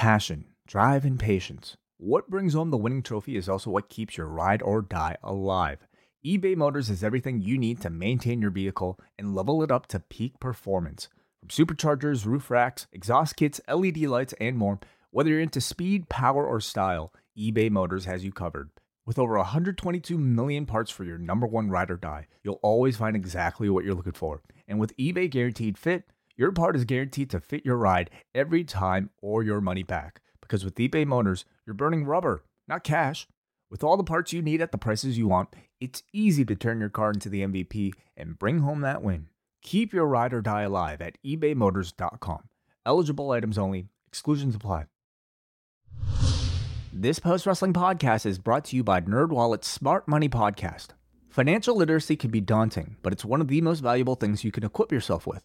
Passion, drive, and patience. What brings home the winning trophy is also what keeps your ride or die alive. eBay Motors is everything you need to maintain your vehicle and level it up to peak performance. From superchargers, roof racks, exhaust kits, LED lights, and more, whether you're into speed, power, or style, eBay Motors has you covered. With over 122 million parts for your number one ride or die, you'll always find exactly what you're looking for. And with eBay Guaranteed Fit, your part is guaranteed to fit your ride every time or your money back. Because with eBay Motors, you're burning rubber, not cash. With all the parts you need at the prices you want, it's easy to turn your car into the MVP and bring home that win. Keep your ride or die alive at ebaymotors.com. Eligible items only, exclusions apply. This post wrestling podcast is brought to you by NerdWallet's Smart Money Podcast. Financial literacy can be daunting, but it's one of the most valuable things you can equip yourself with.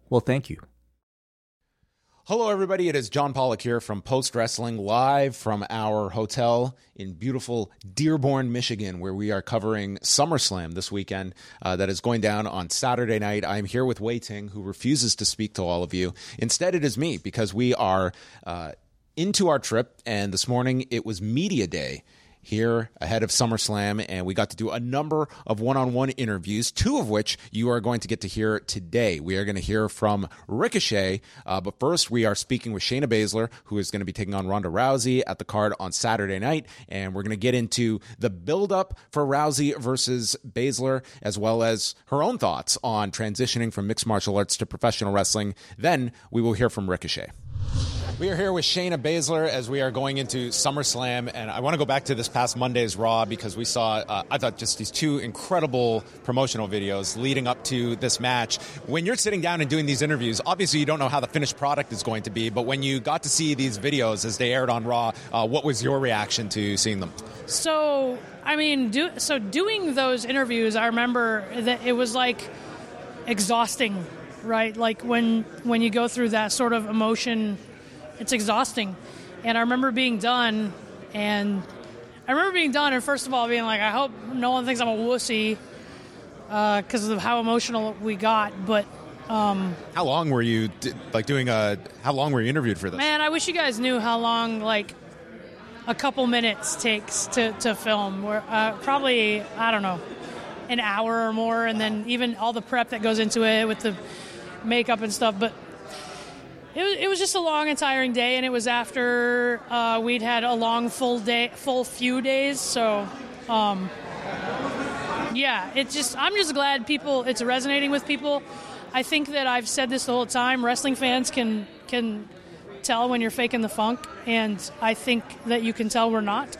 will thank you. Hello, everybody. It is John Pollock here from Post Wrestling, live from our hotel in beautiful Dearborn, Michigan, where we are covering SummerSlam this weekend uh, that is going down on Saturday night. I'm here with Wai Ting, who refuses to speak to all of you. Instead, it is me because we are uh, into our trip, and this morning it was Media Day here ahead of SummerSlam, and we got to do a number of one on one interviews, two of which you are going to get to hear today. We are going to hear from Ricochet, uh, but first we are speaking with Shayna Baszler, who is going to be taking on Ronda Rousey at the card on Saturday night, and we're going to get into the build up for Rousey versus Baszler, as well as her own thoughts on transitioning from mixed martial arts to professional wrestling. Then we will hear from Ricochet. We are here with Shayna Baszler as we are going into SummerSlam, and I want to go back to this past Monday's Raw because we saw, uh, I thought, just these two incredible promotional videos leading up to this match. When you're sitting down and doing these interviews, obviously you don't know how the finished product is going to be, but when you got to see these videos as they aired on Raw, uh, what was your reaction to seeing them? So, I mean, do, so doing those interviews, I remember that it was like exhausting, right? Like when when you go through that sort of emotion it's exhausting. And I remember being done, and I remember being done, and first of all, being like, I hope no one thinks I'm a wussy because uh, of how emotional we got. But um, how long were you like doing a? How long were you interviewed for this? Man, I wish you guys knew how long like a couple minutes takes to to film. Where uh, probably I don't know an hour or more, and then even all the prep that goes into it with the makeup and stuff. But it was, it was just a long and tiring day, and it was after uh, we'd had a long full day, full few days. So, um, yeah, it's just I'm just glad people it's resonating with people. I think that I've said this the whole time. Wrestling fans can can tell when you're faking the funk, and I think that you can tell we're not,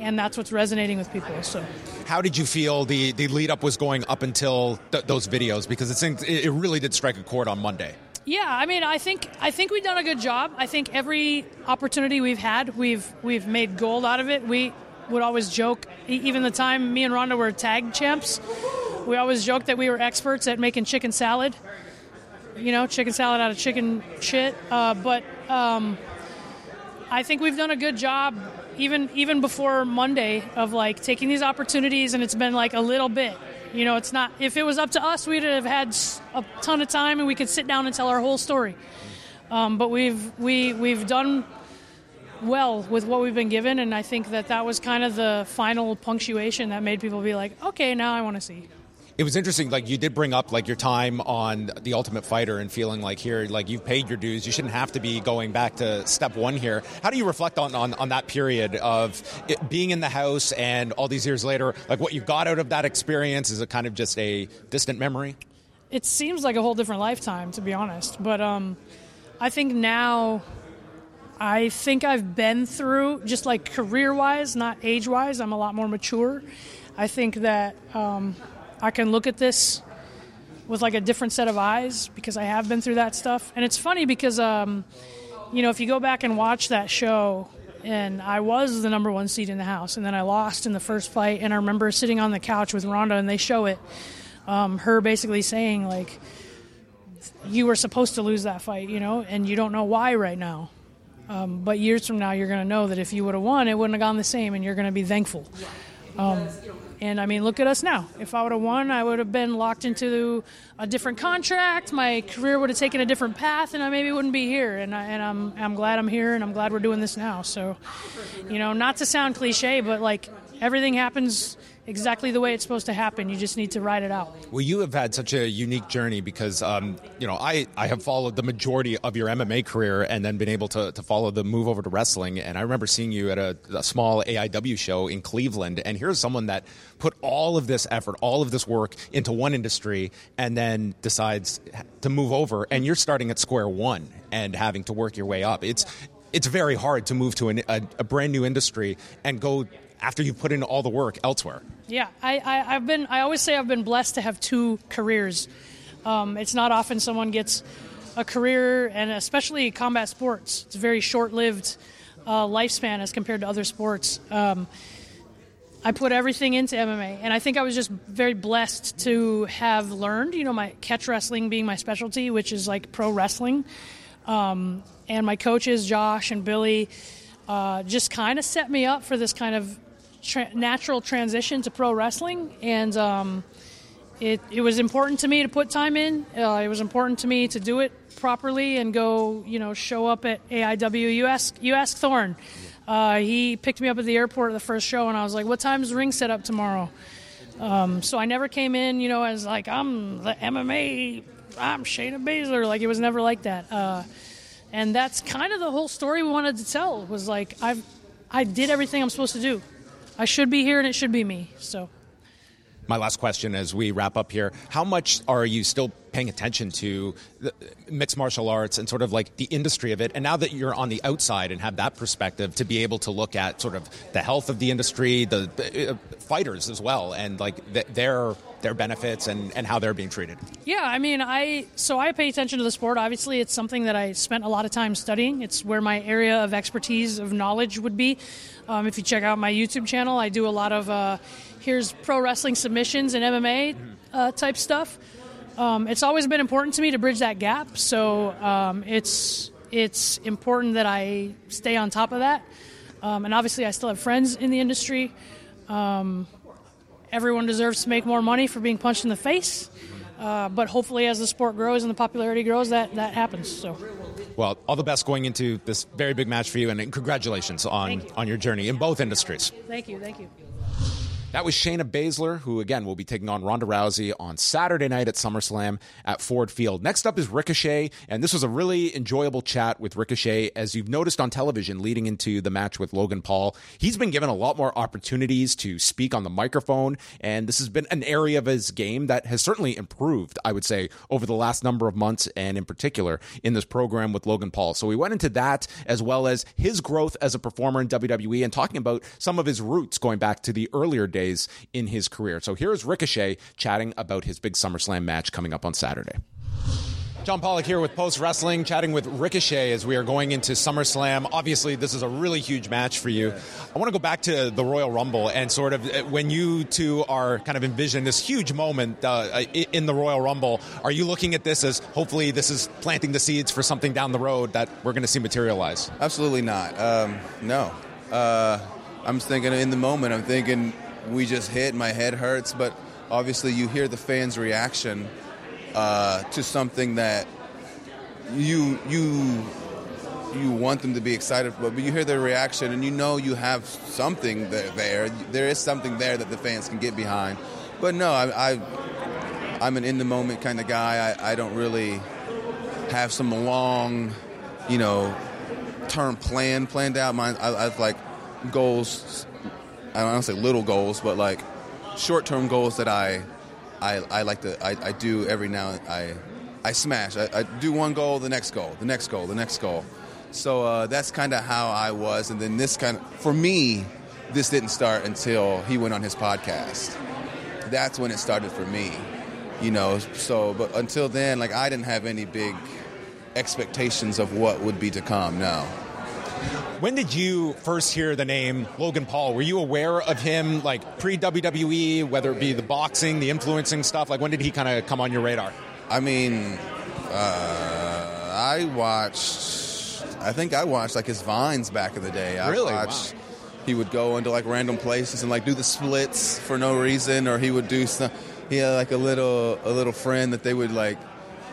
and that's what's resonating with people. So how did you feel the, the lead up was going up until th- those videos? Because it, seemed, it really did strike a chord on Monday. Yeah, I mean, I think I think we've done a good job. I think every opportunity we've had, we've we've made gold out of it. We would always joke, even the time me and Ronda were tag champs, we always joked that we were experts at making chicken salad. You know, chicken salad out of chicken shit. Uh, but um, I think we've done a good job, even even before Monday, of like taking these opportunities, and it's been like a little bit you know, it's not. If it was up to us, we'd have had a ton of time and we could sit down and tell our whole story. Um, but we've we we've done well with what we've been given, and I think that that was kind of the final punctuation that made people be like, okay, now I want to see it was interesting. Like you did bring up like your time on the Ultimate Fighter and feeling like here, like you've paid your dues. You shouldn't have to be going back to step one here. How do you reflect on on, on that period of being in the house and all these years later? Like what you got out of that experience is it kind of just a distant memory? It seems like a whole different lifetime, to be honest. But um, I think now. I think I've been through, just like career wise, not age wise, I'm a lot more mature. I think that um, I can look at this with like a different set of eyes because I have been through that stuff. And it's funny because, um, you know, if you go back and watch that show, and I was the number one seed in the house, and then I lost in the first fight. And I remember sitting on the couch with Ronda, and they show it. Um, her basically saying like, "You were supposed to lose that fight, you know, and you don't know why right now." Um, but years from now, you're going to know that if you would have won, it wouldn't have gone the same, and you're going to be thankful. Um, and I mean, look at us now. If I would have won, I would have been locked into a different contract. My career would have taken a different path, and I maybe wouldn't be here. And, I, and I'm I'm glad I'm here, and I'm glad we're doing this now. So, you know, not to sound cliche, but like everything happens exactly the way it's supposed to happen. You just need to ride it out. Well, you have had such a unique journey because, um, you know, I, I have followed the majority of your MMA career and then been able to, to follow the move over to wrestling. And I remember seeing you at a, a small AIW show in Cleveland. And here's someone that put all of this effort, all of this work into one industry and then decides to move over. And you're starting at square one and having to work your way up. It's, it's very hard to move to an, a, a brand new industry and go after you've put in all the work elsewhere. Yeah, I, I, have been. I always say I've been blessed to have two careers. Um, it's not often someone gets a career, and especially combat sports. It's a very short-lived uh, lifespan as compared to other sports. Um, I put everything into MMA, and I think I was just very blessed to have learned. You know, my catch wrestling being my specialty, which is like pro wrestling, um, and my coaches Josh and Billy uh, just kind of set me up for this kind of tra- natural transition to pro wrestling, and um, it it was important to me to put time in. Uh, it was important to me to do it properly and go, you know, show up at AIW. You ask you ask Thorne. Uh, he picked me up at the airport at the first show, and I was like, "What time's ring set up tomorrow?" Um, so I never came in, you know, as like I'm the MMA, I'm Shayna Baszler. Like it was never like that. Uh, and that's kind of the whole story we wanted to tell. Was like I've I did everything I'm supposed to do. I should be here, and it should be me. So. My last question as we wrap up here How much are you still paying attention to mixed martial arts and sort of like the industry of it? And now that you're on the outside and have that perspective to be able to look at sort of the health of the industry, the, the uh, fighters as well, and like the, their their benefits and, and how they're being treated. Yeah, I mean, I so I pay attention to the sport. Obviously, it's something that I spent a lot of time studying. It's where my area of expertise of knowledge would be. Um, if you check out my YouTube channel, I do a lot of uh, here's pro wrestling submissions and MMA uh, type stuff. Um, it's always been important to me to bridge that gap, so um, it's it's important that I stay on top of that. Um, and obviously, I still have friends in the industry. Um, everyone deserves to make more money for being punched in the face. Uh, but hopefully, as the sport grows and the popularity grows, that, that happens. So, well, all the best going into this very big match for you, and congratulations on on your journey in both industries. Thank you, thank you. That was Shayna Baszler, who again will be taking on Ronda Rousey on Saturday night at SummerSlam at Ford Field. Next up is Ricochet, and this was a really enjoyable chat with Ricochet. As you've noticed on television leading into the match with Logan Paul, he's been given a lot more opportunities to speak on the microphone, and this has been an area of his game that has certainly improved, I would say, over the last number of months, and in particular in this program with Logan Paul. So we went into that as well as his growth as a performer in WWE and talking about some of his roots going back to the earlier days days in his career. So here's Ricochet chatting about his big SummerSlam match coming up on Saturday. John Pollock here with Post Wrestling, chatting with Ricochet as we are going into SummerSlam. Obviously, this is a really huge match for you. I want to go back to the Royal Rumble and sort of uh, when you two are kind of envisioning this huge moment uh, in the Royal Rumble, are you looking at this as hopefully this is planting the seeds for something down the road that we're going to see materialize? Absolutely not. Um, no. Uh, I'm thinking in the moment, I'm thinking we just hit. My head hurts, but obviously you hear the fans' reaction uh, to something that you you you want them to be excited for, but you hear their reaction and you know you have something there. There is something there that the fans can get behind. But no, I, I I'm an in the moment kind of guy. I, I don't really have some long, you know, term plan planned out. Mine, I, I like goals I don't say little goals, but like short term goals that I, I, I like to I, I do every now and I I smash. I, I, do one goal, the next goal, the next goal, the next goal. So uh, that's kind of how I was, and then this kind of for me, this didn't start until he went on his podcast. That's when it started for me, you know. So, but until then, like I didn't have any big expectations of what would be to come. No. When did you first hear the name Logan Paul? Were you aware of him like pre WWE, whether it be the boxing, the influencing stuff? Like when did he kind of come on your radar? I mean, uh, I watched. I think I watched like his vines back in the day. I Really? watched. Wow. He would go into like random places and like do the splits for no reason, or he would do some. He had like a little a little friend that they would like.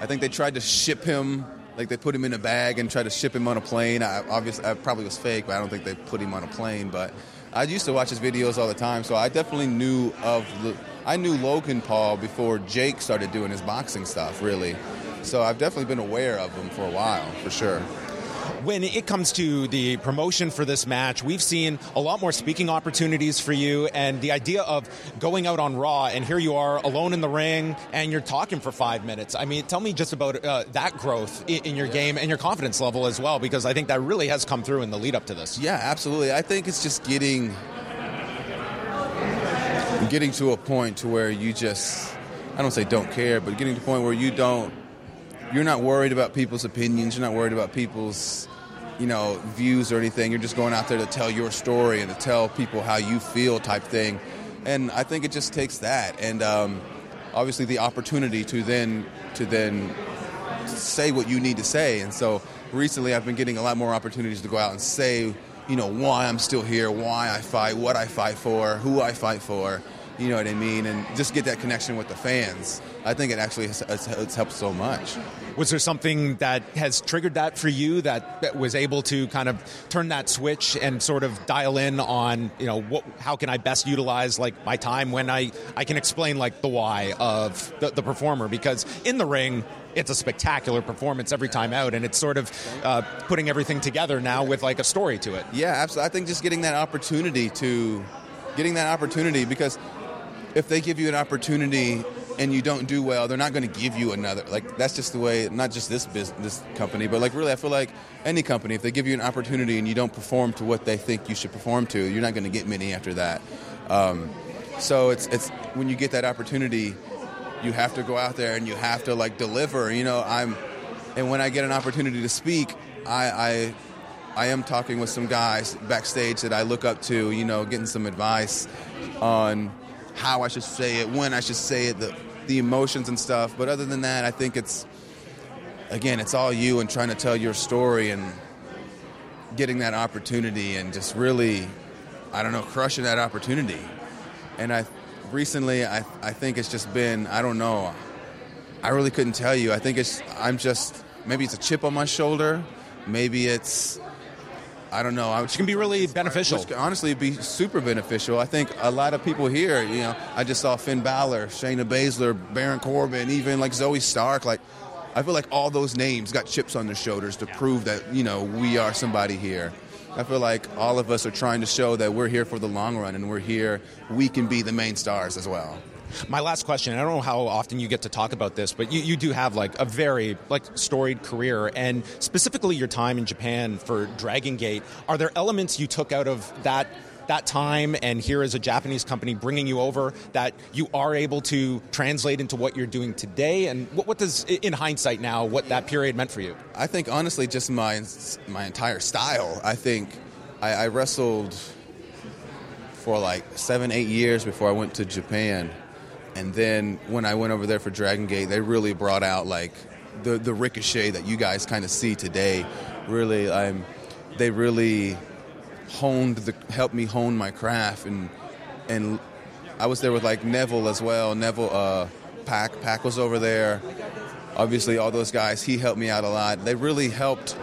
I think they tried to ship him. Like they put him in a bag and tried to ship him on a plane. I, obviously, I probably was fake, but I don't think they put him on a plane. But I used to watch his videos all the time, so I definitely knew of. I knew Logan Paul before Jake started doing his boxing stuff, really. So I've definitely been aware of him for a while, for sure. When it comes to the promotion for this match, we've seen a lot more speaking opportunities for you, and the idea of going out on Raw, and here you are alone in the ring, and you're talking for five minutes. I mean, tell me just about uh, that growth in, in your game and your confidence level as well, because I think that really has come through in the lead up to this. Yeah, absolutely. I think it's just getting getting to a point to where you just I don't say don't care, but getting to a point where you don't you're not worried about people's opinions, you're not worried about people's you know views or anything. You're just going out there to tell your story and to tell people how you feel type thing. And I think it just takes that and um, obviously the opportunity to then to then say what you need to say. And so recently I've been getting a lot more opportunities to go out and say, you know, why I'm still here, why I fight, what I fight for, who I fight for. You know what I mean? And just get that connection with the fans. I think it actually has, it's, helped so much. Was there something that has triggered that for you that, that was able to kind of turn that switch and sort of dial in on, you know, what, how can I best utilize like my time when I, I can explain like the why of the, the performer? Because in the ring, it's a spectacular performance every time out, and it's sort of uh, putting everything together now with like a story to it. Yeah, absolutely. I think just getting that opportunity to getting that opportunity because if they give you an opportunity and you don't do well, they're not going to give you another. Like that's just the way. Not just this business, this company, but like really, I feel like any company, if they give you an opportunity and you don't perform to what they think you should perform to, you're not going to get many after that. Um, so it's it's when you get that opportunity, you have to go out there and you have to like deliver. You know, I'm, and when I get an opportunity to speak, I. I I am talking with some guys backstage that I look up to, you know, getting some advice on how I should say it, when I should say it, the, the emotions and stuff. But other than that, I think it's, again, it's all you and trying to tell your story and getting that opportunity and just really, I don't know, crushing that opportunity. And I recently, I, I think it's just been, I don't know, I really couldn't tell you. I think it's, I'm just, maybe it's a chip on my shoulder. Maybe it's, I don't know. Which can be really beneficial. Which honestly be super beneficial. I think a lot of people here, you know, I just saw Finn Balor, Shayna Baszler, Baron Corbin, even like Zoey Stark. Like, I feel like all those names got chips on their shoulders to prove that, you know, we are somebody here. I feel like all of us are trying to show that we're here for the long run and we're here, we can be the main stars as well. My last question, I don't know how often you get to talk about this, but you, you do have like a very like storied career and specifically your time in Japan for Dragon Gate. Are there elements you took out of that that time and here as a Japanese company bringing you over that you are able to translate into what you're doing today? And what, what does in hindsight now what that period meant for you? I think honestly just my my entire style. I think I, I wrestled for like seven eight years before I went to Japan and then when I went over there for Dragon Gate they really brought out like the the ricochet that you guys kind of see today really I'm they really honed the helped me hone my craft and and I was there with like Neville as well. Neville uh PAC PAC was over there. Obviously all those guys, he helped me out a lot. They really helped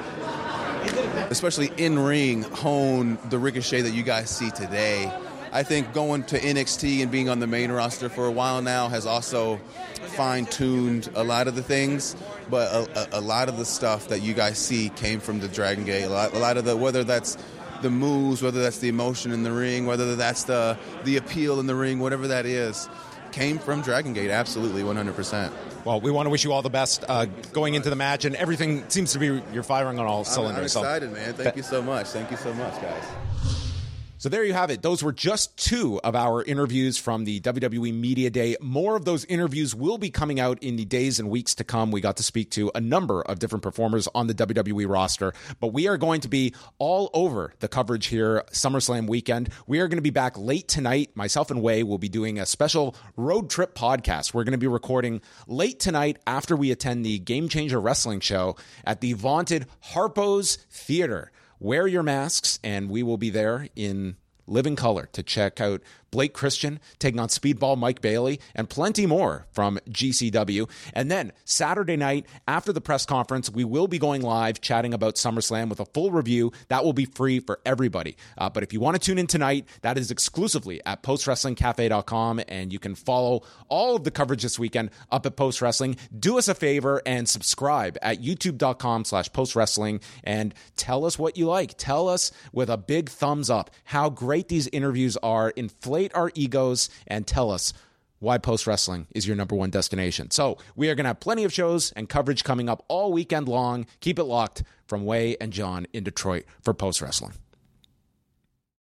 especially in ring hone the ricochet that you guys see today. I think going to NXT and being on the main roster for a while now has also fine tuned a lot of the things, but a, a, a, lot of the stuff that you guys see came from the Dragon Gate. A lot, a lot of the whether that's the moves, whether that's the emotion in the ring, whether that's the the appeal in the ring, whatever that is, came from Dragon Gate. Absolutely, 100%. Well, we want to wish you all the best uh, going into the match, and everything seems to be you're firing on all cylinders. I'm, I'm excited, so. man. Thank you so much. Thank you so much, guys. So there you have it. Those were just two of our interviews from the WWE Media Day. More of those interviews will be coming out in the days and weeks to come. We got to speak to a number of different performers on the WWE roster, but we are going to be all over the coverage here SummerSlam weekend. We are going to be back late tonight. Myself and Wai will be doing a special road trip podcast. We're going to be recording late tonight after we attend the Game Changer Wrestling show at the vaunted Harpo's Theater wear your masks, and we will be there in living color to check out Blake Christian taking on Speedball Mike Bailey, and plenty more from GCW. And then Saturday night, after the press conference, we will be going live chatting about SummerSlam with a full review. That will be free for everybody. Uh, but if you want to tune in tonight, that is exclusively at postwrestlingcafe.com, and you can follow all of the coverage this weekend up at Post Wrestling. Do us a favor and subscribe at youtube.com slash postwrestling and tell us what you like. Tell us with a big thumbs up how great these interviews are. Inflate our egos and tell us why post wrestling is your number one destination. So, we are going to have plenty of shows and coverage coming up all weekend long. Keep it locked from Wai and John in Detroit for post wrestling.